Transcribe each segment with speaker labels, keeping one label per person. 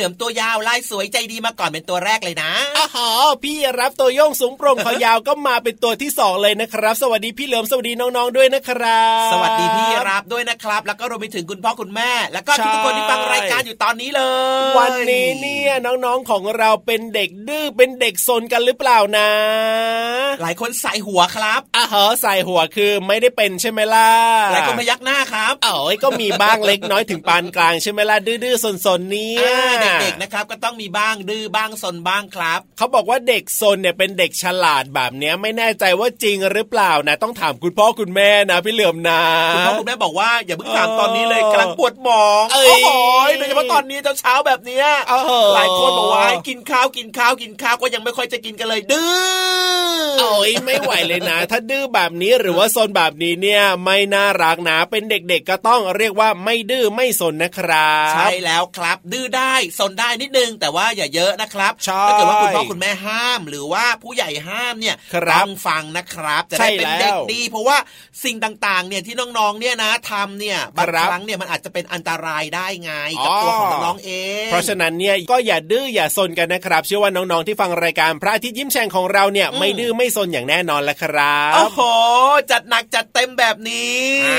Speaker 1: ลือมตัวยาวลายส
Speaker 2: วยใจดีมาก่อนเป็นตัวแรกเลยนะ
Speaker 3: อ๋อพี่รับตัวโยงสูงโปร่งคอยาวก็มาเป็นตัวที่สองเลยนะครับ สวัสดีพี่เหลิมสวัสดีน้องๆด้วยนะครับ
Speaker 2: สวัสดีพี่รับด้วยนะครับ แล้วก็รวมไปถึงคุณพ่อคุณแม่ แล้วก็
Speaker 3: ใช่
Speaker 2: ทุกๆคนที่ฟังรายการอยู่ตอนนี้เลย
Speaker 3: วันนี้เนี่ยน้องๆของเราเป็นเด็กดื้อเป็นเด็กซนกันหรือเปล่านะ
Speaker 2: หลายคนใส่หัวครับ
Speaker 3: อะเหรอใส่หัวคือไม่ได้เป็นใช่ไหมล่ะ
Speaker 2: หลายคนพยักหน้าครับ
Speaker 3: เอ๋ยก็มีบ้างเล็กน้อยถึงปานกลางใช่ไหมล่ะดื้อๆซนๆเนี่ย
Speaker 2: อ่าเด็กๆนะครับก็ต้องมีบ้างดื้อบ้างสนบ้างครับ
Speaker 3: เขาบอกว่าเด็กซนเนี่ยเป็นเด็กฉลาดแบบเนี้ยไม่แน่ใจว่าจริงหรือเปล่านะ ต้องถามคุณพ่อคุณแม่นะพี่เหลือมนะ
Speaker 2: คุณพ่อคุณแม่บอกว่าอย่าเพิ่งถาม
Speaker 3: เออ
Speaker 2: ตอนนี้เลยกำลังปวดหมอง
Speaker 3: เอ้ย
Speaker 2: โอ้ยโดยเฉพาะตอนนี้เช้าๆแบบเนี้ย
Speaker 3: เออ
Speaker 2: หลายคนบอกว่าให้กินข้าวกินข้าวกินข้าวก็ยังไม่ค่อยจะกินกันเลยดื้อ
Speaker 3: โอ้ยไม่ไหวเลยนะ ถ้าดื้อแบบนี้หรือว่าซนแบบนี้เนี่ยไม่น่ารักนะเป็นเด็กๆก็ต้องเรียกว่าไม่ดื้อไม่ซนนะครับ
Speaker 2: ใช่แล้วครับ ดื้อได้สนได้นิดนึงแต่ว่าอย่าเยอะนะครับ
Speaker 3: ใช่
Speaker 2: ถ้าเกิดว่าคุณพ่อคุณแม่ห้าม หรือว่าผู้ใหญ่ห้ามเนี่ย
Speaker 3: ครับ
Speaker 2: ต้องฟังนะครับจะ
Speaker 3: ใช่
Speaker 2: ได้เป็นเด็ก
Speaker 3: แล้ว
Speaker 2: ดี เพราะว่าสิ่งต่างๆ เนี่ยที่น้องๆเนี่ยนะทำเนี่ยบาง
Speaker 3: ครับ
Speaker 2: ครั้งเนี่ยมันอาจจะเป็นอันตรายได้ไงกับตัวของน้องๆเอง
Speaker 3: เพราะฉะนั้นเนี่ยก็อย่าดื้ออย่าซนกันนะครับเชื่อว่าน้องๆที่ฟังรายการพระอาทิตย์ยิ้มแฉ่งของเราเนี่ยไม่ดื้อไม่ซนอย่างแน่นอนละครับ
Speaker 2: โอ้โหจัดหนักจัดเต็มแบบนี้
Speaker 3: อ่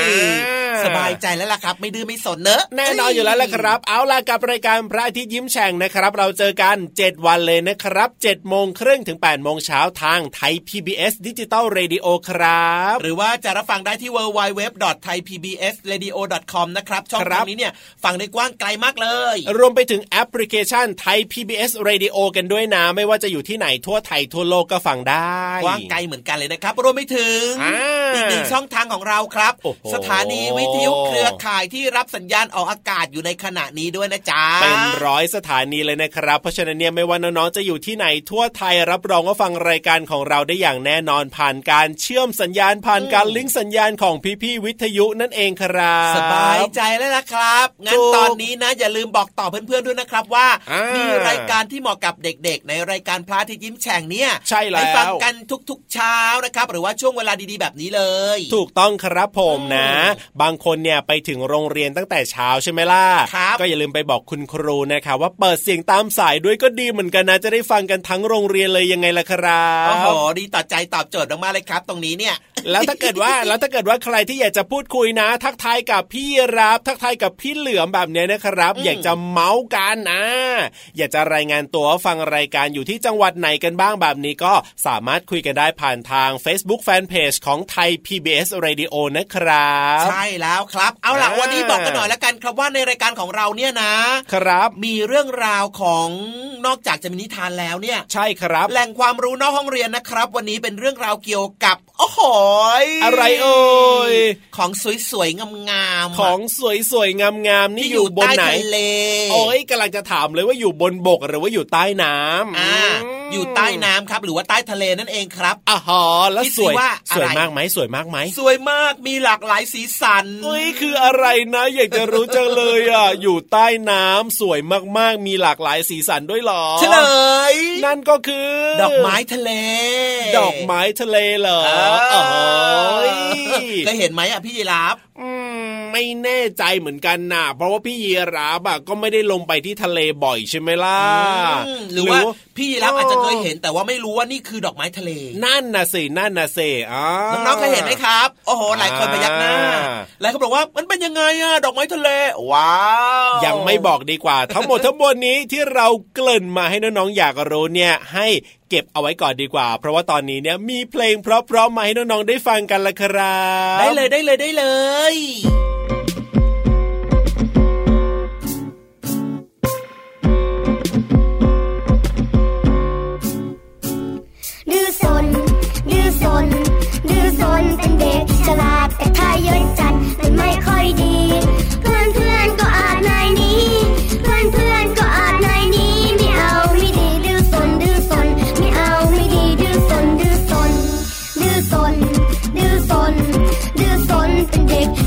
Speaker 3: า
Speaker 2: สบายใจแล้วล่ะครับ ไม่ดื้อไม่ซนเนอะ
Speaker 3: แน่นอนอยู่แล้วละครับ เอาล่ะกับรายการพระอาทิตย์ยิ้มแฉ่งนะครับ เราเจอกัน 7 วันเลยนะครับ7โมงครึ่งถึง8โมงเช้าทางไทย PBS ดิจิตอลเรดิโอครับ
Speaker 2: หรือว่าจะรับฟังได้ที่ www.thaipbsradio.com นะครับช่อง
Speaker 3: ครั
Speaker 2: ทา
Speaker 3: บ
Speaker 2: งนี้เนี่ยฟังได้กว้างไกลมากเลย
Speaker 3: รวมไปถึงแอปพลิเคชันไทย PBS Radio กันด้วยนะ ไม่ว่าจะอยู่ที่ไหนทั่วไทยทั่วโลกก็ฟังได้
Speaker 2: กว้างไกลเหมือนกันเลยนะครับรวมไปถึง
Speaker 3: อ่า
Speaker 2: อีกหนึ่งช่องทางของเราครับ
Speaker 3: โอ้โห
Speaker 2: สถานีวิทยุเครือข่ายที่รับสัญญาณออกอากาศอยู่ในขณะนี้ด้วยนะจ๊ะ
Speaker 3: เป็นร้อยสถานีเลยนะครับ เพราะฉะนั้นเนี่ยไม่ว่าน้องๆจะอยู่ที่ไหนทั่วไทยรับรองว่าฟังรายการของเราได้อย่างแน่นอนผ่านการเชื่อมสัญญาณผ่านการลิงก์สัญญาณของพี่ๆวิทยุนั่นเองครับ
Speaker 2: สบายใจแล้วนะครับงั้น
Speaker 3: ถูก
Speaker 2: ตอนนี้นะอย่าลืมบอกต่อเพื่อนๆด้วยนะครับว่า
Speaker 3: อ่ามี
Speaker 2: มีรายการที่เหมาะกับเด็กๆ ในรายการพระอาทิตย์ยิ้มแฉ่งเนี่ย
Speaker 3: ใช่แล้ว
Speaker 2: ให้ฟังกันทุกๆเช้านะครับ หรือว่าช่วงเวลาดีๆแบบนี้เลย
Speaker 3: ถูกต้องครับผมนะ บางคนเนี่ยไปถึงโรงเรียนตั้งแต่เช้าใช่ไหมล่ะ
Speaker 2: ครับ
Speaker 3: ก็อย่าลืมไปบอกคุณครูนะคะว่าเปิดเสียงตามสายด้วยก็ดีเหมือนกันนะจะได้ฟังกันทั้งโรงเรียนเลยยังไงล่ะครั
Speaker 2: โอ้โห
Speaker 3: บ
Speaker 2: ดีต่อใจตอบโจทย์มากๆเลยครับ ตรงนี้เนี่ย
Speaker 3: แล้วถ้าเกิดว่าแล้วถ้าเกิดว่าใครที่อยากจะพูดคุยนะ ทักทายกับพี่รับ ทักทายกับพี่เหลือมแบบเนี้ยนะครับ
Speaker 2: อืม
Speaker 3: อยากจะเมาส์กันนะอยากจะรายงานตัวฟังรายการอยู่ที่จังหวัดไหนกันบ้างแบบนี้ก็สามารถคุยกันได้ผ่านทาง Facebook Fanpage ของไทย PBS Radio นะครับ
Speaker 2: ใช่แล้วครับ เอาล่ะ
Speaker 3: อ่า
Speaker 2: วันนี้บอกกันหน่อยแล้วกันครับว่าในรายการของเราเนี่ยนะ
Speaker 3: ครับ
Speaker 2: มีเรื่องราวของนอกจากจะมีนิทานแล้วเนี่ย
Speaker 3: ใช่ครับ
Speaker 2: แหล่งความรู้นอกห้องเรียนนะครับ วันนี้เป็นเรื่องราวเกี่ยวกับโอ้โหย
Speaker 3: อะไรเอ่ย
Speaker 2: ของสวยๆงามๆ
Speaker 3: ของสวยๆงามๆนี่
Speaker 2: ที่
Speaker 3: อ
Speaker 2: อยู่
Speaker 3: ยู่บน
Speaker 2: ใต้
Speaker 3: ไหน
Speaker 2: ทะเล
Speaker 3: โอ้ยกำลังจะถามเลยว่าอยู่บนบกหรือว่าอยู่ใต้น้ำ
Speaker 2: อ่า
Speaker 3: ม
Speaker 2: อยู่ใต้น้ำครับ หรือว่าใต้ทะเลนั่นเองครับ
Speaker 3: อ่าฮะแล้ว
Speaker 2: คิด
Speaker 3: ส
Speaker 2: สิ
Speaker 3: วย
Speaker 2: ว่าอะไร
Speaker 3: สวยมากไหมสวยมากไหม
Speaker 2: สวยมากมีหลากหลายสีสัน
Speaker 3: เอ้ยคืออะไรนะ อยากจะรู้จังเลยอะอยู่ใต้น้ำสวยมากๆ มีหลากหลายสีสันด้วยเหรอ
Speaker 2: เฉลย
Speaker 3: นั่นก็คือ
Speaker 2: ดอกไม้ทะเล
Speaker 3: ดอกไม้ทะเลเหรอ
Speaker 2: เอ
Speaker 3: โอ้
Speaker 2: อยเคยเห็นไหมอะพี่ยีราฟ
Speaker 3: อืมไม่แน่ใจเหมือนกันนะเพราะว่าพี่ยีราบอะก็ไม่ได้ลงไปที่ทะเลบ่อยใช่ไหมล่ะ
Speaker 2: อืมหรือว่าพี่ยีราฟอาจจะเคยเห็นแต่ว่าไม่รู้ว่านี่คือดอกไม้ทะเล
Speaker 3: นั่นนะสินั่นนะสิอ๋อ
Speaker 2: น้องๆเคยเห็นไหมครับ โอ้โห หลายคนพยักหน้า
Speaker 3: อ่า
Speaker 2: หลายคนบอกว่ามันเป็นยังไงอะดอกไม้ทะเล ว้าว
Speaker 3: ยังไม่บอกดีกว่า ทั้งหมดทั้งมวลนี้ที่เราเกริ่นมาให้น้องๆอยากรู้เนี่ยให้เก็บเอาไว้ก่อนดีกว่า เพราะว่าตอนนี้เนี่ยมีเพลงเพราะๆมาให้น้องๆได้ฟังกันละครับ
Speaker 2: ได้เลยได้เลยได้เลย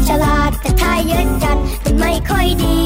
Speaker 4: ฉลาดแต่ถ้าเยอะจัดมันไม่ค่อยดี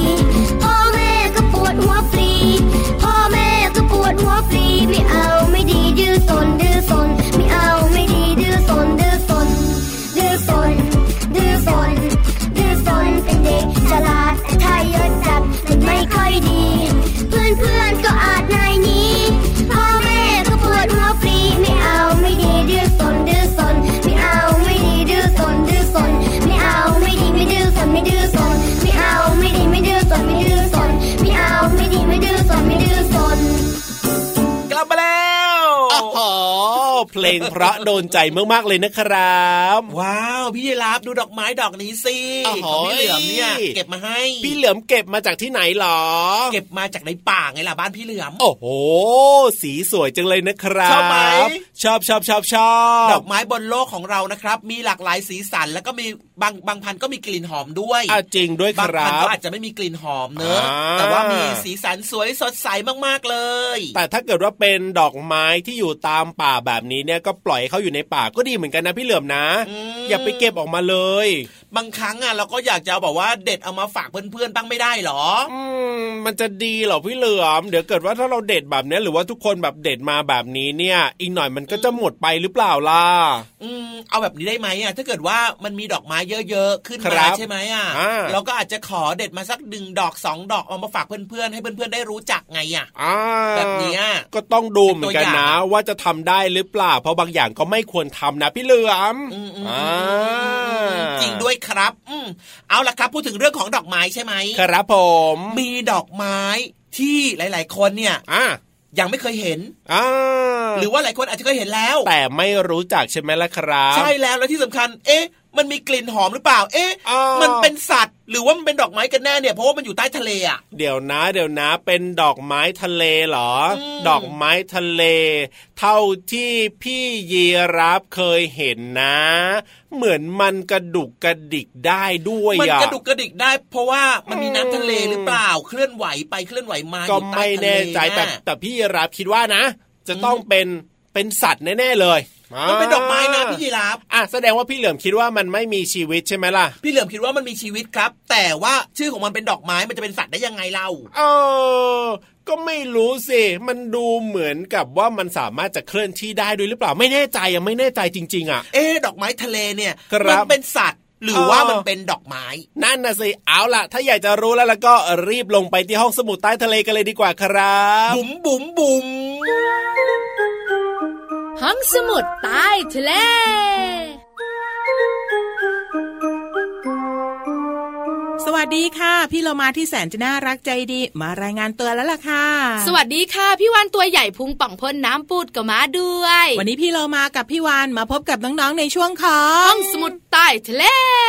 Speaker 3: งเพราะโดนใจมากๆเลยนะครับ
Speaker 2: ว้าวพี่ยีราฟดูดอกไม้ดอกนี้สิ
Speaker 3: โอ้โห
Speaker 2: ของพี่เหลือมเนี่ยเก็บมาให้
Speaker 3: พี่เหลือมเก็บมาจากที่ไหนหรอ
Speaker 2: เก็บมาจากในป่าไงล่ะบ้านพี่เหลือม
Speaker 3: โอ้โห สีสวยจังเลยนะครับ
Speaker 2: ชอบไหม
Speaker 3: ชอบชอบชอบชอบ
Speaker 2: ดอกไม้บนโลกของเรานะครับ มีหลากหลายสีสันแล้วก็มีบางบางพันธุ์ก็มีกลิ่นหอมด้วย
Speaker 3: อะจริงด้วยค
Speaker 2: บาง
Speaker 3: รั
Speaker 2: พันธุ์
Speaker 3: บ
Speaker 2: ก็อาจจะไม่มีกลิ่นหอมเนอะ
Speaker 3: อ่า
Speaker 2: แต่ว่ามีสีสันสวยสดใสมากๆเลย
Speaker 3: แต่ถ้าเกิดว่าเป็นดอกไม้ที่อยู่ตามป่าแบบนี้เนี่ยก็ปล่อยให้เขาอยู่ในป่าก็ดีเหมือนกันนะพี่เหลือมนะ
Speaker 2: ม
Speaker 3: อย่าไปเก็บออกมาเลย
Speaker 2: บางครั้งอะเราก็อยากจะบอกว่าเด็ดเอามาฝากเพื่อนๆบ้างไม่ได้หรอ
Speaker 3: อืมมันจะดีเหรอพี่เหลือมเดี๋ยวเกิดว่าถ้าเราเด็ดแบบเนี้ยหรือว่าทุกคนแบบเด็ดมาแบบนี้เนี่ย อีกหน่อยมันก็จะหมดไปหรือเปล่าล่ะ
Speaker 2: อืมเอาแบบนี้ได้ไหมอะถ้าเกิดว่ามันมีดอกไม้เยอะๆขึ้น
Speaker 3: ครั
Speaker 2: มา
Speaker 3: บ
Speaker 2: ใช่ไหมอะ
Speaker 3: อ่า
Speaker 2: เราก็อาจจะขอเด็ดมาสักหนึ่งดอกสองดอกเอามาฝากเพื่อนๆให้เพื่อนๆได้รู้จักไงอะ
Speaker 3: อ่า
Speaker 2: แบบเนี้ย
Speaker 3: ก็ต้องดูเหมือนกัน
Speaker 2: เป็นตัวอ
Speaker 3: นะ
Speaker 2: ย่าง
Speaker 3: ว่าจะทำได้หรือเปล่า เพราะบางอย่างก็ไม่ควรทำนะพี่เหลือม
Speaker 2: อืมอืม
Speaker 3: อ่า
Speaker 2: จริงด้วยครับ อืมเอาละครับพูดถึงเรื่องของดอกไม้ใช่ไหม
Speaker 3: ครับผม
Speaker 2: มีดอกไม้ที่หลาย ๆ คนเนี่ย
Speaker 3: อ่า
Speaker 2: ยังไม่เคยเห็น
Speaker 3: อ่า
Speaker 2: หรือว่าหลายคนอาจจะเคยเห็นแล้ว
Speaker 3: แต่ไม่รู้จักใช่ไหมล่ะครับ
Speaker 2: ใช่แล้วแล้วที่สำคัญ เอ๊ะ มันมีกลิ่นหอมหรือเปล่า เอ๊ะ
Speaker 3: อ่ามั
Speaker 2: มันเป็นสัตว์ หรือว่ามันเป็นดอกไม้กันแน่เนี่ย เพราะว่ามันอยู่ใต้ทะเลอะ
Speaker 3: เดี๋ยวนะ เดี๋ยวนะ เป็นดอกไม้ทะเลเหรอ
Speaker 2: อืม
Speaker 3: ดอกไม้ทะเล เท่าที่พี่ยีรับเคยเห็นนะ เหมือนมันกระดุกกระดิกได้ด้วย
Speaker 2: มัน
Speaker 3: อะ
Speaker 2: กระดุกกระดิกได้ เพราะว่ามันมีน้ำทะเลหรือเปล่า เคลื่อนไหวไปเคลื่อนไหวมาอ
Speaker 3: ก็
Speaker 2: ยู่ใต้
Speaker 3: ไม่
Speaker 2: ทะเล
Speaker 3: แน่ใจแต่
Speaker 2: นะ
Speaker 3: แต่พี่ยีรับคิดว่านะ จะต้องเป็นเป็นสัตว์แน่ๆเลย
Speaker 2: มันเป็นดอกไม้นะพี่ยีราฟ
Speaker 3: อะแสดงว่าพี่เหลือมคิดว่ามันไม่มีชีวิตใช่ไหมล่ะ
Speaker 2: พี่เหลือมคิดว่ามันมีชีวิตครับ แต่ว่าชื่อของมันเป็นดอกไม้มันจะเป็นสัตว์ได้ยังไงเล่า
Speaker 3: เออก็ไม่รู้สิ มันดูเหมือนกับว่ามันสามารถจะเคลื่อนที่ได้ด้วยหรือเปล่า ไม่แน่ใจอะไม่แน่ใจจริง ๆอะ
Speaker 2: เอ๊ะดอกไม้ทะเลเนี่ย
Speaker 3: ครับ
Speaker 2: มัเป็นสัตว์หรือ
Speaker 3: เออ
Speaker 2: ว่ามันเป็นดอกไม้
Speaker 3: นั่นนะสิ เอาล่ะ ถ้าอยากจะรู้แล้วแล้วก็รีบลงไปที่ห้องสมุดใต้ทะเลกันเลยดีกว่าครับ
Speaker 2: บุ๋มบุ๋มบุ๋ม
Speaker 5: ห้องสมุดใต้ทะเล
Speaker 6: วัสดีค่ะ พี่เรามาที่แสนจะน่ารักใจดี มารายงานตัวแล้วล่ะค่ะ
Speaker 5: สวัสดีค่ะ พี่วันตัวใหญ่พุงป่องพ่นน้ำปูดก็มาด้วย
Speaker 6: วันนี้พี่เรามากับพี่วานมาพบกับน้องๆในช่วงของ
Speaker 5: ห้องสมุดใต้ทะเล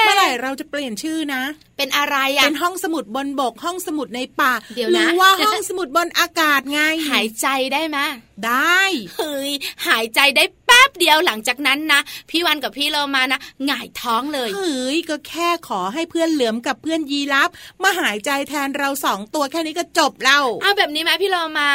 Speaker 6: เมื่อไหร่เราจะเปลี่ยนชื่อนะ
Speaker 5: เป็นอะไรอะ
Speaker 6: เป็นห้องสมุดบนบกห้องสมุดในป่า
Speaker 5: เดี๋ยว
Speaker 6: ห
Speaker 5: นะ
Speaker 6: รือว่าห้องสมุดบนอากาศไง
Speaker 5: หายใจได้ไหม
Speaker 6: ได้
Speaker 5: เฮ้ยหายใจได้แป๊บเดียวหลังจากนั้นนะพี่วันกับพี่เรามานะหงายท้องเลย
Speaker 6: เฮ้ยก็แค่ขอให้เพื่อนเหลือมกับเพื่อนยีรับมาหายใจแทนเราสองตัวแค่นี้ก็จบแล้ว
Speaker 5: เอาแบบนี้ไหมพี่เรามา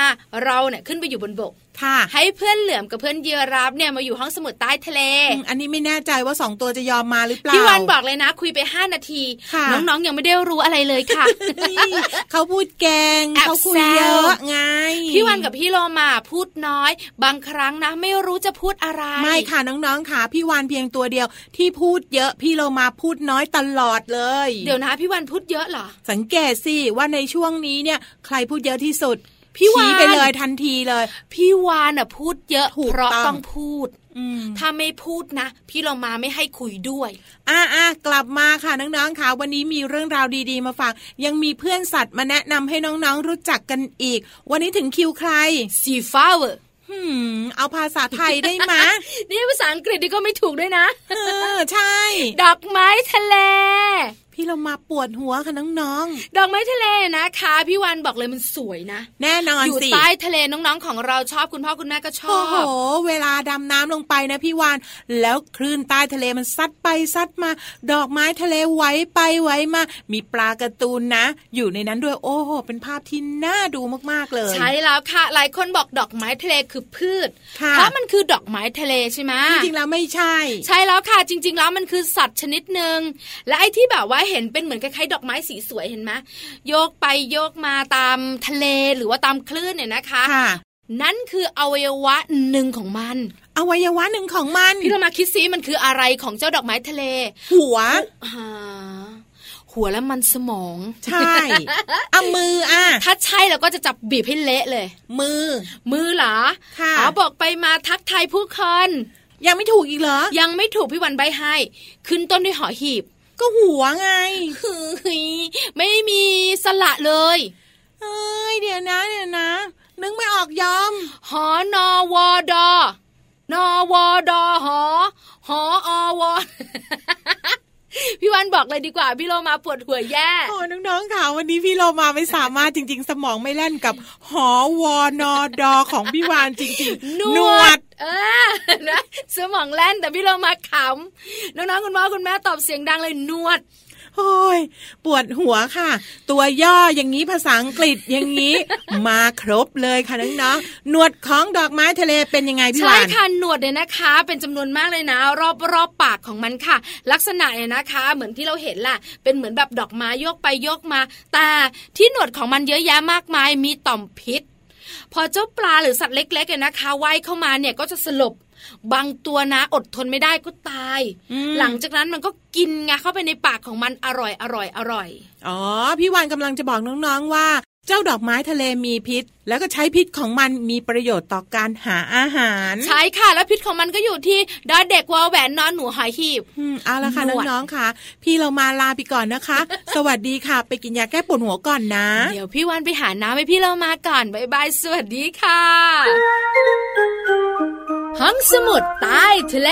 Speaker 5: เราเนี่ยขึ้นไปอยู่บนบก
Speaker 6: ค่ะ
Speaker 5: ให้เพื่อนเหลือมกับเพื่อนเยรับเนี่ยมาอยู่ห้องสมุดใต้ทะเล
Speaker 6: อืมอันนี้ไม่แน่ใจว่าสองตัวจะยอมมาหรือเปล่า
Speaker 5: พี่วันบอกเลยนะ คุยไปห้านาที
Speaker 6: ค่ะ
Speaker 5: น้องๆยังไม่ได้รู้อะไรเลยค่ะ
Speaker 6: เฮ้ยเขาพูดแกง
Speaker 5: แอบ
Speaker 6: เขาคุย
Speaker 5: แซว
Speaker 6: เยอะไง
Speaker 5: พี่วันกับพี่โลมาพูดน้อย บางครั้งนะ ไม่รู้จะพูดอะไร
Speaker 6: ไม่ค่ะน้องๆค่ะพี่วานเพียงตัวเดียวที่พูดเยอะพี่โลมาพูดน้อยตลอดเลย
Speaker 5: เดี๋ยวนะพี่วันพูดเยอะเหรอ
Speaker 6: สังเกตสิว่าในช่วงนี้เนี่ย ใครพูดเยอะที่สุด
Speaker 5: พี่วาน
Speaker 6: ชี้ไปเลยทันทีเลย
Speaker 5: พี่วานอะพูดเยอะ
Speaker 6: ถูก
Speaker 5: เพราะ
Speaker 6: ต้อง
Speaker 5: ต้องพูด
Speaker 6: อืม
Speaker 5: ถ้าไม่พูดนะ พี่โลมาไม่ให้คุยด้วย
Speaker 6: อะอะกลับมาค่ะน้องๆค่ะวันนี้มีเรื่องราวดีๆมาฝากยังมีเพื่อนสัตว์มาแนะนำให้น้องๆรู้จักกันอีก วันนี้ถึงคิวใคร
Speaker 5: สีฟ้าเวอร์
Speaker 6: หืมเอาภาษาไทยได้ไหม
Speaker 5: นี่ภาษาอังกฤษนี่ก็ไม่ถูกด้วยนะ
Speaker 6: เออใช่
Speaker 5: ดอกไม้ทะเล
Speaker 6: พี่เรามาปวดหัวค่ะน้อง
Speaker 5: ดอกไม้ทะเลนะคะ พี่วันบอกเลยมันสวยนะ
Speaker 6: ๆแน่นอน
Speaker 5: อยู่
Speaker 6: สิ
Speaker 5: ใต้ทะเลน้องๆของเราชอบคุณพ่อคุณแม่ก็ชอ
Speaker 6: โอ้โห
Speaker 5: บ
Speaker 6: เวลาดำน้ำลงไปนะพี่วานแล้วคลื่นใต้ทะเลมันซัดไปซัดมา ดอกไม้ทะเลไหวไปไหวมา มีปลาการ์ตูนนะ อยู่ในนั้นด้วยโอ้โห เป็นภาพที่น่าดูมากๆเลย
Speaker 5: ใช่แล้วค่ะ หลายคนบอกดอกไม้ทะเลคือพืช
Speaker 6: ค่ะ
Speaker 5: เพราะมันคือดอกไม้ทะเลใช่ไหม
Speaker 6: จริงๆแล้วไม่ใช่
Speaker 5: ใช่แล้วค่ะ จริง ๆ แล้วมันคือสัตว์ชนิดหนึ่งและไอ้ที่แบบว่าเห็นเป็นเหมือนคล้ายๆดอกไม้สีสวยเห็นไหมโยกไปโยกมาตามทะเลหรือว่าตามคลื่นเนี่ยนะคะ
Speaker 6: ค่ะ
Speaker 5: นั่นคืออวัยวะหนึ่งของมัน
Speaker 6: อวัยวะหนึ่งของมัน
Speaker 5: พี่เรามาคิดซิมันคืออะไรของเจ้าดอกไม้ทะเล
Speaker 6: หัว
Speaker 5: หาหัวและมันสมอง
Speaker 6: ใช่เอามืออะ
Speaker 5: ถ้าใช่เราก็จะจับบีบให้เละเลย
Speaker 6: มือ
Speaker 5: มือเหรอ
Speaker 6: ค่ะ
Speaker 5: อ๋อบอกไปมาทักทายผู้คน
Speaker 6: ยังไม่ถูกอีกเหรอ
Speaker 5: ยังไม่ถูกพี่วันใบให้ ขึ้นต้นด้วยหอหีบ
Speaker 6: ก็หัวไง
Speaker 5: เฮ้ยไม่มีสระเลย
Speaker 6: เอ้ยเดี๋ยวนะเดี๋ยวนะ นึกไม่ออกยอม
Speaker 5: หอนอวอดอนอวอดอหอ หออวอ พี่วันบอกเลยดีกว่า พี่โลมาปวดหัวแย่
Speaker 6: โอ้น้องๆค่ะวันนี้พี่โลมาไม่สามารถจริง ๆ สมองไม่แล่นกับหอวอนอดอของพี่วานจริงๆ
Speaker 5: หนวดเออนะสมองแล่นแต่พี่เรามาขำน้องๆคุณพ่อคุณแม่ตอบเสียงดังเลยนวด
Speaker 6: โอ้ยปวดหัวค่ะ ตัวย่ออย่างนี้ภาษาอังกฤษอย่างนี้ มาครบเลยค่ะน้องๆหนวดของดอกไม้ทะเลเป็นยังไงพี่
Speaker 5: ใช่
Speaker 6: วาน
Speaker 5: ค่ะหนวดเนี่ยนะคะ เป็นจำนวนมากเลยนะ รอบรอบปากของมันค่ะ ลักษณะเนี่ยนะคะ เหมือนที่เราเห็นแหละเป็นเหมือนแบบดอกไม้โยกไปโยกมา แต่ที่หนวดของมันเยอะแยะมากมายมีต่อมพิษพอเจ้าปลาหรือสัตว์เล็กๆเนี่ยนะคะว่ายเข้ามาเนี่ยก็จะสลบ บางตัวนะอดทนไม่ได้ก็ตาย
Speaker 6: อืม
Speaker 5: หลังจากนั้นมันก็กินไงเข้าไปในปากของมันอร่อยอร่อยอร่อย
Speaker 6: อ๋อพี่วานกำลังจะบอกน้องๆว่าเจ้าดอกไม้ทะเลมีพิษ แล้วก็ใช้พิษของมันมีประโยชน์ต่อการหาอาหาร
Speaker 5: ใช่ค่ะ แล้วพิษของมันก็อยู่ที่ดอเด็กวอแหวนนอนหนูหอยหีบ
Speaker 6: อืมเอาละค่ะ
Speaker 5: หนวด
Speaker 6: น้องๆค่ะ พี่เรามาลาไปก่อนนะคะ สวัสดีค่ะ ไปกินยาแก้ปวดหัวก่อนนะ
Speaker 5: เดี๋ยวพี่วันไปหาน้ำให้พี่เรามาก่อนบ๊ายบายสวัสดีค่ะ ห้องสมุดใต้ทะเล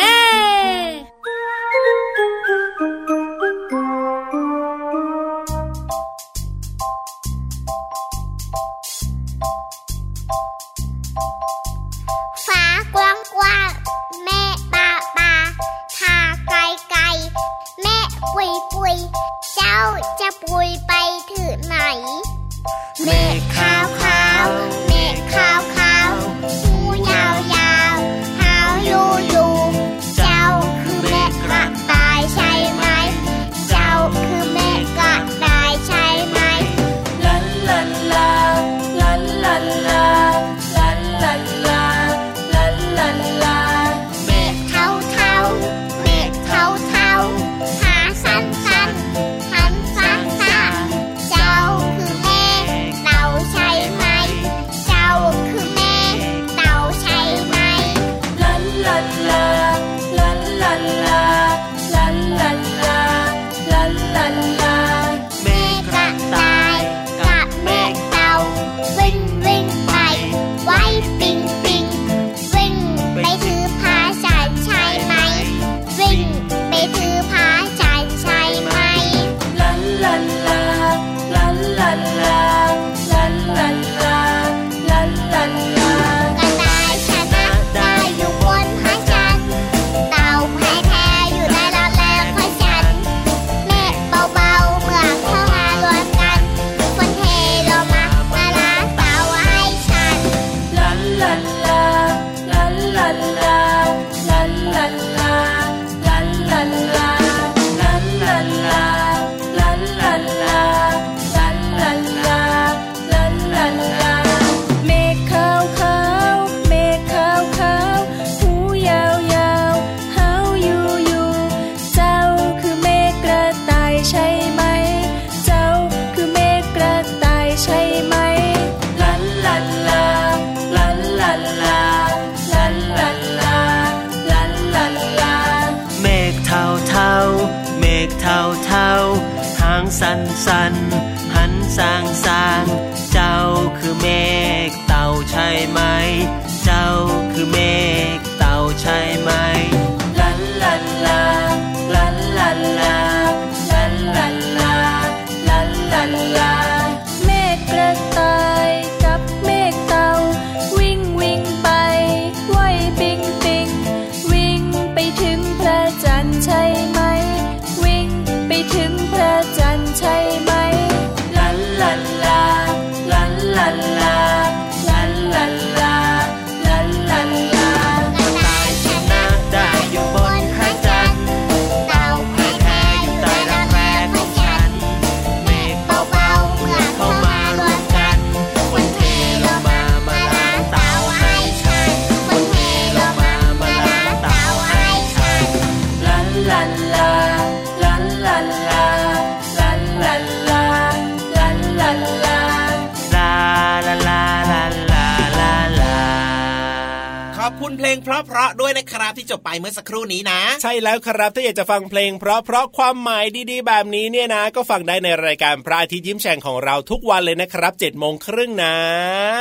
Speaker 1: เพ
Speaker 7: ลงเพ
Speaker 2: ราะๆด้วยนะครับที่จบไปเมื่อสักครู่นี้นะ
Speaker 3: ใช่แล้วครับถ้าอยากจะฟังเพลง เพราะเพราะความหมายดีๆ แบบนี้เนี่ยนะ ก็ฟังได้ในรายการพระอาทิตย์ยิ้มแฉ่งของเราทุกวันเลยนะครับ7จ็ดโมงครึ่งนะ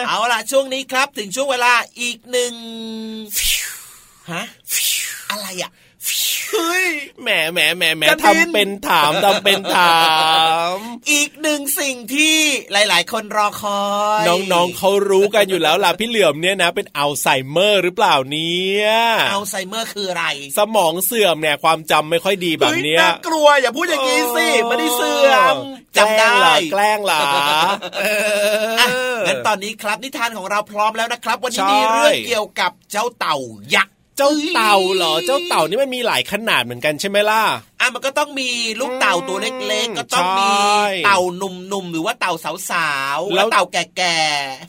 Speaker 2: เอาล่ะช่วงนี้ครับถึงช่วงเวลาอีกหนึ่งฮะอะไรอะ เฮ้ย
Speaker 3: แหมแหมแหมแหม
Speaker 2: กระดิ่ง
Speaker 3: ทำเป็นถามทำเป็นถาม
Speaker 2: อีกหนึ่งสิ่งที่หลาย ๆ คนรอคอย
Speaker 3: น้องๆเขารู้กันอยู่แล้วล่ะพี่เหลือมเนี่ยนะ เป็นอัลไซเมอร์หรือเปล่าเนี่ย
Speaker 2: อัลไซเมอร์คืออะไร
Speaker 3: สมองเสื่อมเนี่ยความจำไม่ค่อยดีแบบเนี้ย
Speaker 2: ฮ้น่ากลัวอย่าพูดอย่างนี้สิไม่ได้เสื่อมจำได้
Speaker 3: แกล้งเหรอแกล้งเหรอเออ
Speaker 2: อะงั้นตอนนี้ครับนิทานของเราพร้อมแล้วนะครับ วันนี้
Speaker 3: ใช่
Speaker 2: มีเรื่องเกี่ยวกับเจ้าเต่ายักษ์
Speaker 3: เจ้าเต่าเหรอ เจ้าเต่านี่มันมีหลายขนาดเหมือนกันใช่ไหมล่ะ
Speaker 2: อะมันก็ต้องมีลูกเต่าตัวเล็กๆ ก็ต้องมี
Speaker 3: ใช่
Speaker 2: เต่าหนุ่มๆหรือว่าเต่าสาวๆ
Speaker 3: แล้
Speaker 2: แล้ว
Speaker 3: ว
Speaker 2: เต่าแก่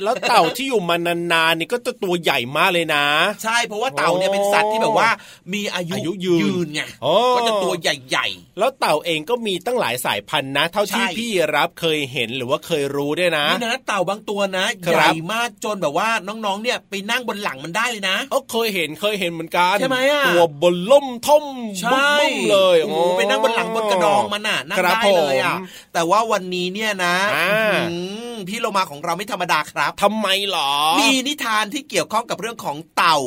Speaker 3: แล้วเต่าที่อยู่มานานๆนี่ก็จะตัวใหญ่มากเลยนะ
Speaker 2: ๆใช่เพราะว่าเต่าเนี่ยเป็นสัตว์ที่แบบว่า มีอายุ
Speaker 3: อายุยืน
Speaker 2: นไง
Speaker 3: โอ้
Speaker 2: ก็จะตัวใหญ่
Speaker 3: แล้วเต่าเองก็มีตั้งหลายสายพันธุ์นะ เท่าที่
Speaker 2: ใช่
Speaker 3: พี่รับเคยเห็นหรือว่าเคยรู้ด้วยนะ
Speaker 2: ๆนี่นะเต่าบางตัวนะ
Speaker 3: ครั
Speaker 2: ให
Speaker 3: บ
Speaker 2: ญ่มากจนแบบว่าน้องๆเนี่ยไปนั่งบนหลังมันได้เลยนะ
Speaker 3: เออเคยเห็นเคยเห็นเหมือนกัน
Speaker 2: ใช่ไหมอะ
Speaker 3: ตัวบนล่มท่อม
Speaker 2: ใช่
Speaker 3: บึ้มๆเลย
Speaker 2: โอ้โหไปนั่งบนหลังบนกระดองมันน่ะนั่ง
Speaker 3: ครับ
Speaker 2: ได้เลยอะ
Speaker 3: ผม
Speaker 2: แต่ว่าวันนี้เนี่ยนะ
Speaker 3: อ่า
Speaker 2: อื้อหือพี่โลมาของเราไม่ธรรมดาครับ
Speaker 3: ทำไมหรอ
Speaker 2: มีนิทานที่เกี่ยวข้องกับเรื่องของเต่า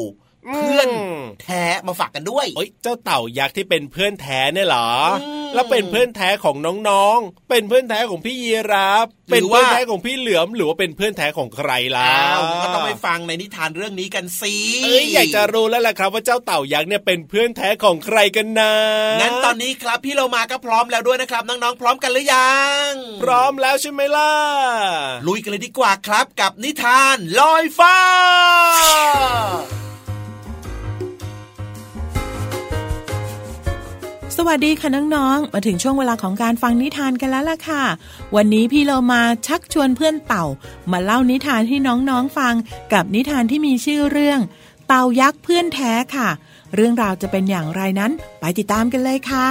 Speaker 2: เพื่อน
Speaker 3: ม
Speaker 2: แท้มาฝากกันด้วย
Speaker 3: เอ้ยเจ้าเต่ายักษ์ที่เป็นเพื่อนแท้เนี่ยเหรอ
Speaker 2: อืม
Speaker 3: แล้วเป็นเพื่อนแท้ของน้องๆ เป็นเพื่อนแท้ของพี่ยีรับ
Speaker 2: หรือ
Speaker 3: เป็นเพื่อน
Speaker 2: ว่า
Speaker 3: แท้ของพี่เหลือมหรือว่าเป็นเพื่อนแท้ของใครล่ะ
Speaker 2: อ้าวก็ต้องไปฟังในนิทานเรื่องนี้กันสิ
Speaker 3: เอ้ยอยากจะรู้แล้วล่ะครับว่าเจ้าเต่ายักษ์เนี่ยเป็นเพื่อนแท้ของใครกันนะ
Speaker 2: งั้นตอนนี้ครับพี่โลมาก็พร้อมแล้วด้วยนะครับน้องๆพร้อมกันหรือยัง
Speaker 3: พร้อมแล้วใช่ไหมล่ะ
Speaker 2: ลุยกันเลยดีกว่าครับกับนิทานลอยฟ้า
Speaker 6: วัสดีค่ะน้องๆ มาถึงช่วงเวลาของการฟังนิทานกันแล้วล่ะค่ะ วันนี้พี่เรามาชักชวนเพื่อนเต่า มาเล่านิทานให้น้องๆฟังกับนิทานที่มีชื่อเรื่อง เต่ายักษ์เพื่อนแท้ค่ะ เรื่องราวจะเป็นอย่างไรนั้น ไปติดตามกันเลยค่ะ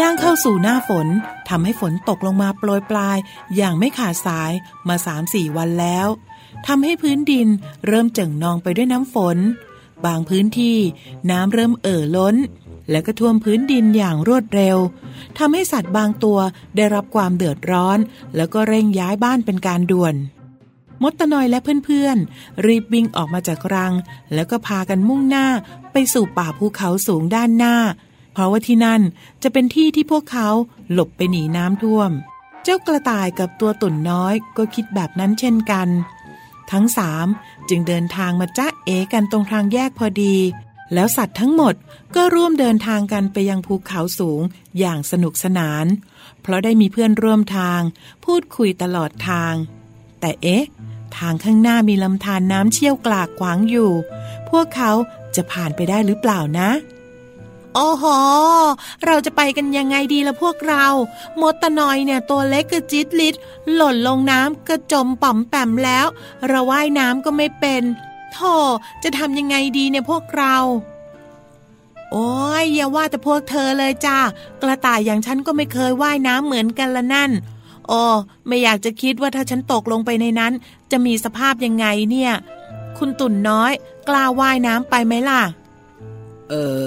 Speaker 6: ย่างเข้าสู่หน้าฝนทำให้ฝนตกลงมาโปรยปลาย อย่างไม่ขาดสายมาสามสี่วันแล้วทำให้พื้นดินเริ่มเจิ่งนองไปด้วยน้ำฝน บางพื้นที่ น้ำเริ่มเอ่อล้น และก็ท่วมพื้นดินอย่างรวดเร็วทำให้สัตว์บางตัวได้รับความเดือดร้อน แล้วก็เร่งย้ายบ้านเป็นการด่วน มดตะนอยและเพื่อนๆ รีบวิ่งออกมาจากรัง แล้วก็พากันมุ่งหน้าไปสู่ป่าภูเขาสูงด้านหน้า เพราะว่าที่นั่นจะเป็นที่ที่พวกเขาหลบไปหนีน้ำท่วม เจ้ากระต่ายกับตัวตุ่นน้อยก็คิดแบบนั้นเช่นกัน ทั้งสามจึงเดินทางมาจ้าเอกันตรงทางแยกพอดี แล้วสัตว์ทั้งหมดก็ร่วมเดินทางกันไปยังภูเขาสูงอย่างสนุกสนาน เพราะได้มีเพื่อนร่วมทาง พูดคุยตลอดทาง แต่เอ๊ะ ทางข้างหน้ามีลำธารน้ำเชี่ยวกลากขวางอยู่ พวกเขาจะผ่านไปได้หรือเปล่านะ โอ้โห เราจะไปกันยังไงดีละพวกเรา มดตะนอยเนี่ยตัวเล็กกระจิตลิดหล่นลงน้ำกระจมป่อมแปมแล้ว เราว่ายน้ำก็ไม่เป็นโธ่จะทำยังไงดีเนี่ยพวกเรา โอ้ยอย่าว่าแต่พวกเธอเลยจ้ากระต่ายอย่างฉันก็ไม่เคยว่ายน้ำเหมือนกันละนั่นโอ้ไม่อยากจะคิดว่าถ้าฉันตกลงไปในนั้น จะมีสภาพยังไงเนี่ย คุณตุ่นน้อย กล้าว่ายน้ำไปไหมล่ะ ออ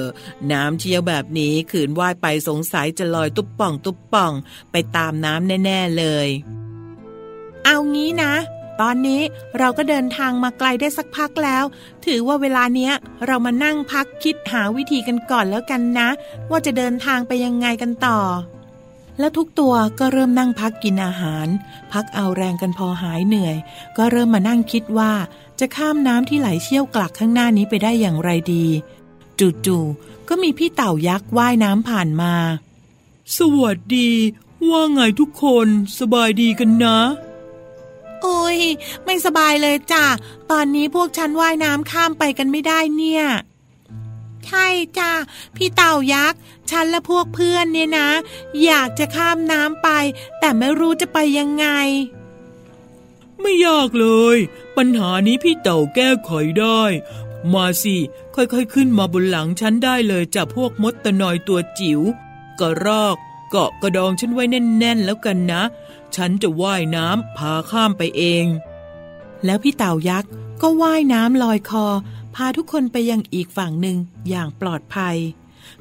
Speaker 6: น้ำเชี่ยวแบบนี้ขืนว่ายไปสงสัยจะลอยตุ๊บป่อง ตุ๊บป่อง ไปตามน้ำแน่ ๆเลย เอางี้นะ ตอนนี้เราก็เดินทางมาไกลได้สักพักแล้ว ถือว่าเวลาเนี้ย เรามานั่งพักคิดหาวิธีกันก่อนแล้วกันนะ ว่าจะเดินทางไปยังไงกันต่อแล้วทุกตัวก็เริ่มนั่งพักกินอาหาร พักเอาแรงกันพอหายเหนื่อย ก็เริ่มมานั่งคิดว่า จะข้ามน้ำที่ไหลเชี่ยวกลักข้างหน้านี้ไปได้อย่างไรดี จู่ๆก็มีพี่เต่ายักษ์ว่ายน้ำผ่านมา สวัสดี ว่าไงทุกคนสบายดีกันนะ โอ้ย ไม่สบายเลยจ้ะ ตอนนี้พวกฉันว่ายน้ำข้ามไปกันไม่ได้เนี่ย ใช่จ้ะพี่เต่ายักษ์ฉันและพวกเพื่อนเนี่ยนะ อยากจะข้ามน้ำไป แต่ไม่รู้จะไปยังไงไม่ยากเลย ปัญหานี้พี่เต่าแก้ไขได้ มาสิ ค่อยๆขึ้นมาบนหลังฉันได้เลยจ้ะพวกมดตะนอยตัวจิ๋วกระรอก เกาะกระดองฉันไว้แน่นๆแล้วกันนะ ฉันจะว่ายน้ำพาข้ามไปเอง แล้วพี่เต่ายักษ์ก็ว่ายน้ำลอยคอ พาทุกคนไปยังอีกฝั่งหนึ่งอย่างปลอดภัย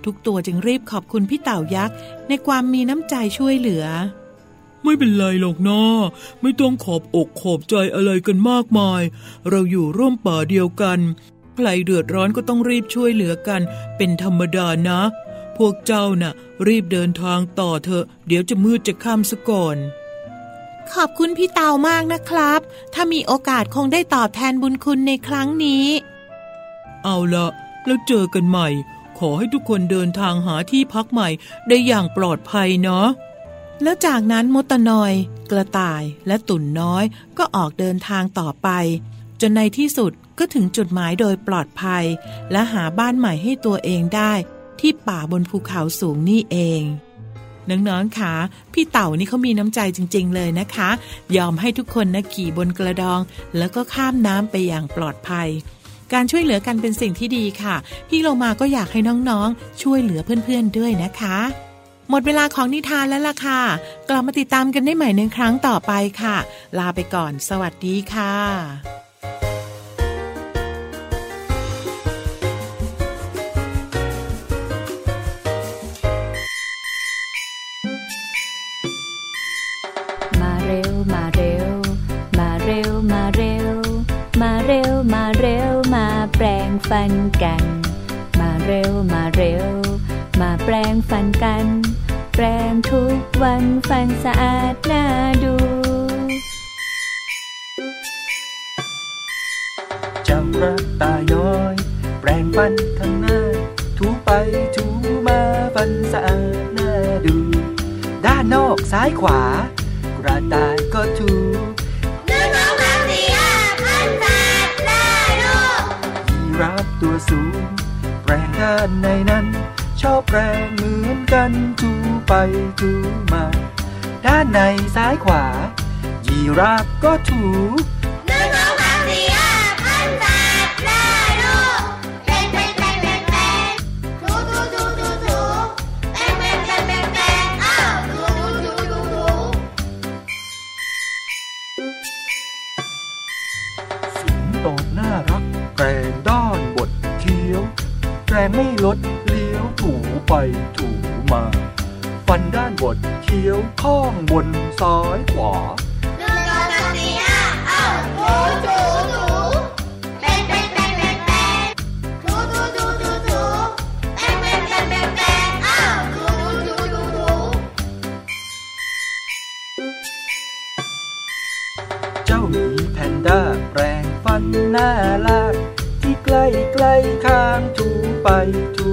Speaker 6: ทุกตัวจึงรีบขอบคุณพี่เต่ายักษ์ ในความมีน้ำใจช่วยเหลือ ไม่เป็นไรหรอกนะไม่ต้องขอบอกขอบใจอะไรกันมากมาย เราอยู่ร่วมป่าเดียวกัน ใครเดือดร้อนก็ต้องรีบช่วยเหลือกัน เป็นธรรมดานะ พวกเจ้าน่ะ รีบเดินทางต่อเถอะ เดี๋ยวจะมืดจะค่ำซะก่อน ขอบคุณพี่เต่ามากนะครับ ถ้ามีโอกาสคงได้ตอบแทนบุญคุณในครั้งนี้ เอาละแล้วเจอกันใหม่ ขอให้ทุกคนเดินทางหาที่พักใหม่ได้อย่างปลอดภัยเนาะแล้วจากนั้นมดตะนอย กระต่ายและตุ่นน้อยก็ออกเดินทางต่อไป จนในที่สุดก็ถึงจุดหมายโดยปลอดภัย และหาบ้านใหม่ให้ตัวเองได้ที่ป่าบนภูเขาสูงนี่เองน้องๆค่ะพี่เต่านี่เขามีน้ำใจจริง ๆ เลยนะคะ ยอมให้ทุกคนนะขี่บนกระดอง แล้วก็ข้ามน้ำไปอย่างปลอดภัย การช่วยเหลือกันเป็นสิ่งที่ดีค่ะ พี่โลมาก็อยากให้น้องๆ ช่วยเหลือเพื่อนๆด้วยนะคะ หมดเวลาของนิทานแล้วล่ะค่ะ กลับมาติดตามกันได้ใหม่ในครั้งต่อไปค่ะ ลาไปก่อน สวัสดีค่ะ
Speaker 8: มาเร็ว มาเร็ว มาเร็ว มาเร็ว มาเร็ว มาแปลงฟันกัน มาเร็ว มาเร็ว มาแปลงฟันกัน แปลงทุกวันฟันสะอาดน่าดู
Speaker 7: เจ้ากรตาย้อย แปรงฟันข้างหน้า ถูไปถูมาฟันสะอาดน่าดู ด้านนอกซ้ายขวา ระต่ายก็ถู
Speaker 1: หนึ่งสองสามสี่ห้าพันแปดได้ลูก
Speaker 7: ยีรับตัวสูงแปรงด้านในนั้น ชอบแปรงเหมือนกันถูไปถูมา ด้านในซ้ายขวา ยีราฟก็ถู
Speaker 1: ห ไปถู
Speaker 7: มาฟันด้านบดเคี้ยวข้องบนซ้ายขวา
Speaker 1: หนึ่งสองสามสี่ห้าอ้าวถูถูถูแปรงแปรงแปรงแปรงแปรงถูถูถูถูถูแปรงแปรงแปรงแปรงแปรงอ้าวถูถูถูถูถู
Speaker 7: เจ้าหมีแพนด้าแปรงฟันหน้าลากที่ใกล้ใกล้ข้างถูไปถู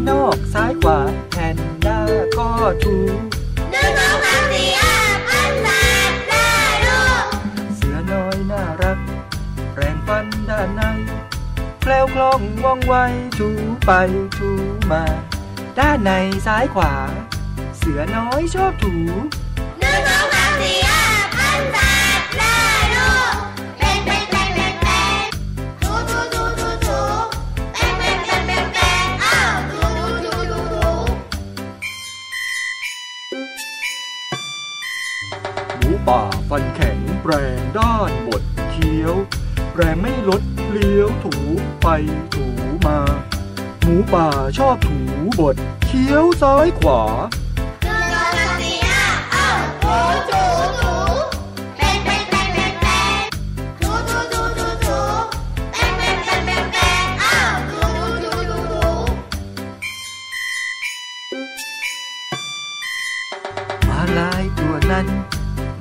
Speaker 7: านอกซ้ายขวาแพนด้าก็ถู
Speaker 1: กดูน้องมาเรียพันบาทได้ลูก
Speaker 7: เสือน้อยน่ารักแรงฟันด้านในแคล้วคล่องว่องไวถูไปถูมา ด้านในซ้ายขวา เสือน้อยชอบถู
Speaker 9: ดูน้องมาเรีย ป่า
Speaker 7: ฟันแข็งแปรงด้านบดเคี้ยว แรงไม่ลดเลี้ยวถูไปถูมา หมูป่าชอบถูบดเคี้ยวซ้ายขวา
Speaker 9: หนึ่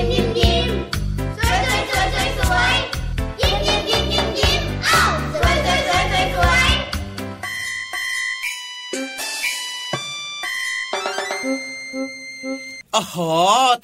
Speaker 9: ้ม
Speaker 2: โอ้โห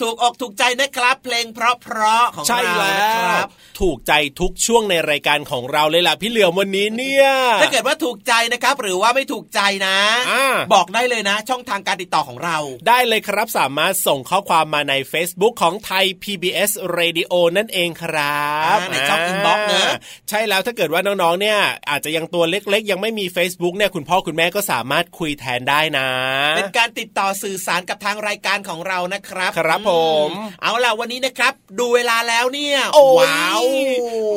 Speaker 2: ถูกอกถูกใจนะครับ เพลงเพราะๆของ
Speaker 3: ใช่
Speaker 2: เรา
Speaker 3: แล้
Speaker 2: นะครับ
Speaker 3: วถูกใจทุกช่วงในรายการของเราเลยล่ะพี่เหลือมวันนี้เนี่ย
Speaker 2: ถ้าเกิดว่าถูกใจนะครับ หรือว่าไม่ถูกใจนะ
Speaker 3: อ่า
Speaker 2: บอกได้เลยนะ ช่องทางการติดต่อของเรา
Speaker 3: ได้เลยครับสามารถส่งข้อความมาใน Facebook ของไทย PBS Radio นั่นเองครับ
Speaker 2: อ่าในช่อง inbox เนอะ
Speaker 3: ใช่แล้วถ้าเกิดว่าน้องๆเนี่ยอาจจะยังตัวเล็กๆ ยังไม่มี Facebook เนี่ยคุณพ่อคุณแม่ก็สามารถคุยแทนได้นะ
Speaker 2: เป็นการติดต่อสื่อสารกับทางรายการของเรานะครับ
Speaker 3: ครับผม
Speaker 2: อืเอาล่ะวันนี้นะครับ ดูเวลาแล้วเนี่ย
Speaker 3: โอ้ย
Speaker 2: ว้าว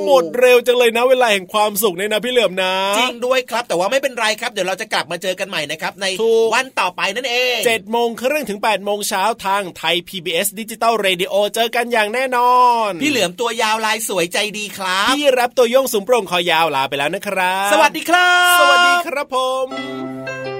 Speaker 3: หมดเร็วจังเลยนะเวลาแห่งความสุขเนี่ยนะพี่เหลือมนะ
Speaker 2: จริงด้วยครับ แต่ว่าไม่เป็นไรครับเดี๋ยวเราจะกลับมาเจอกันใหม่นะครับ ใน
Speaker 3: ทุก
Speaker 2: วันต่อไปนั่นเอง
Speaker 3: เจ็ดโมงครึ่งถึง8ปดโมงเช้าทางไทย PBS ดิจิตอลเรดิโอเจอกันอย่างแน่นอน
Speaker 2: พี่เหลือมตัวยาวลายสวยใจดีครับ
Speaker 3: พี่ราฟตัวโย่งสูงโปร่งคอยาวลาไปแล้วนะครับ
Speaker 2: สวัสดีครับ
Speaker 3: สวัสดีครับผม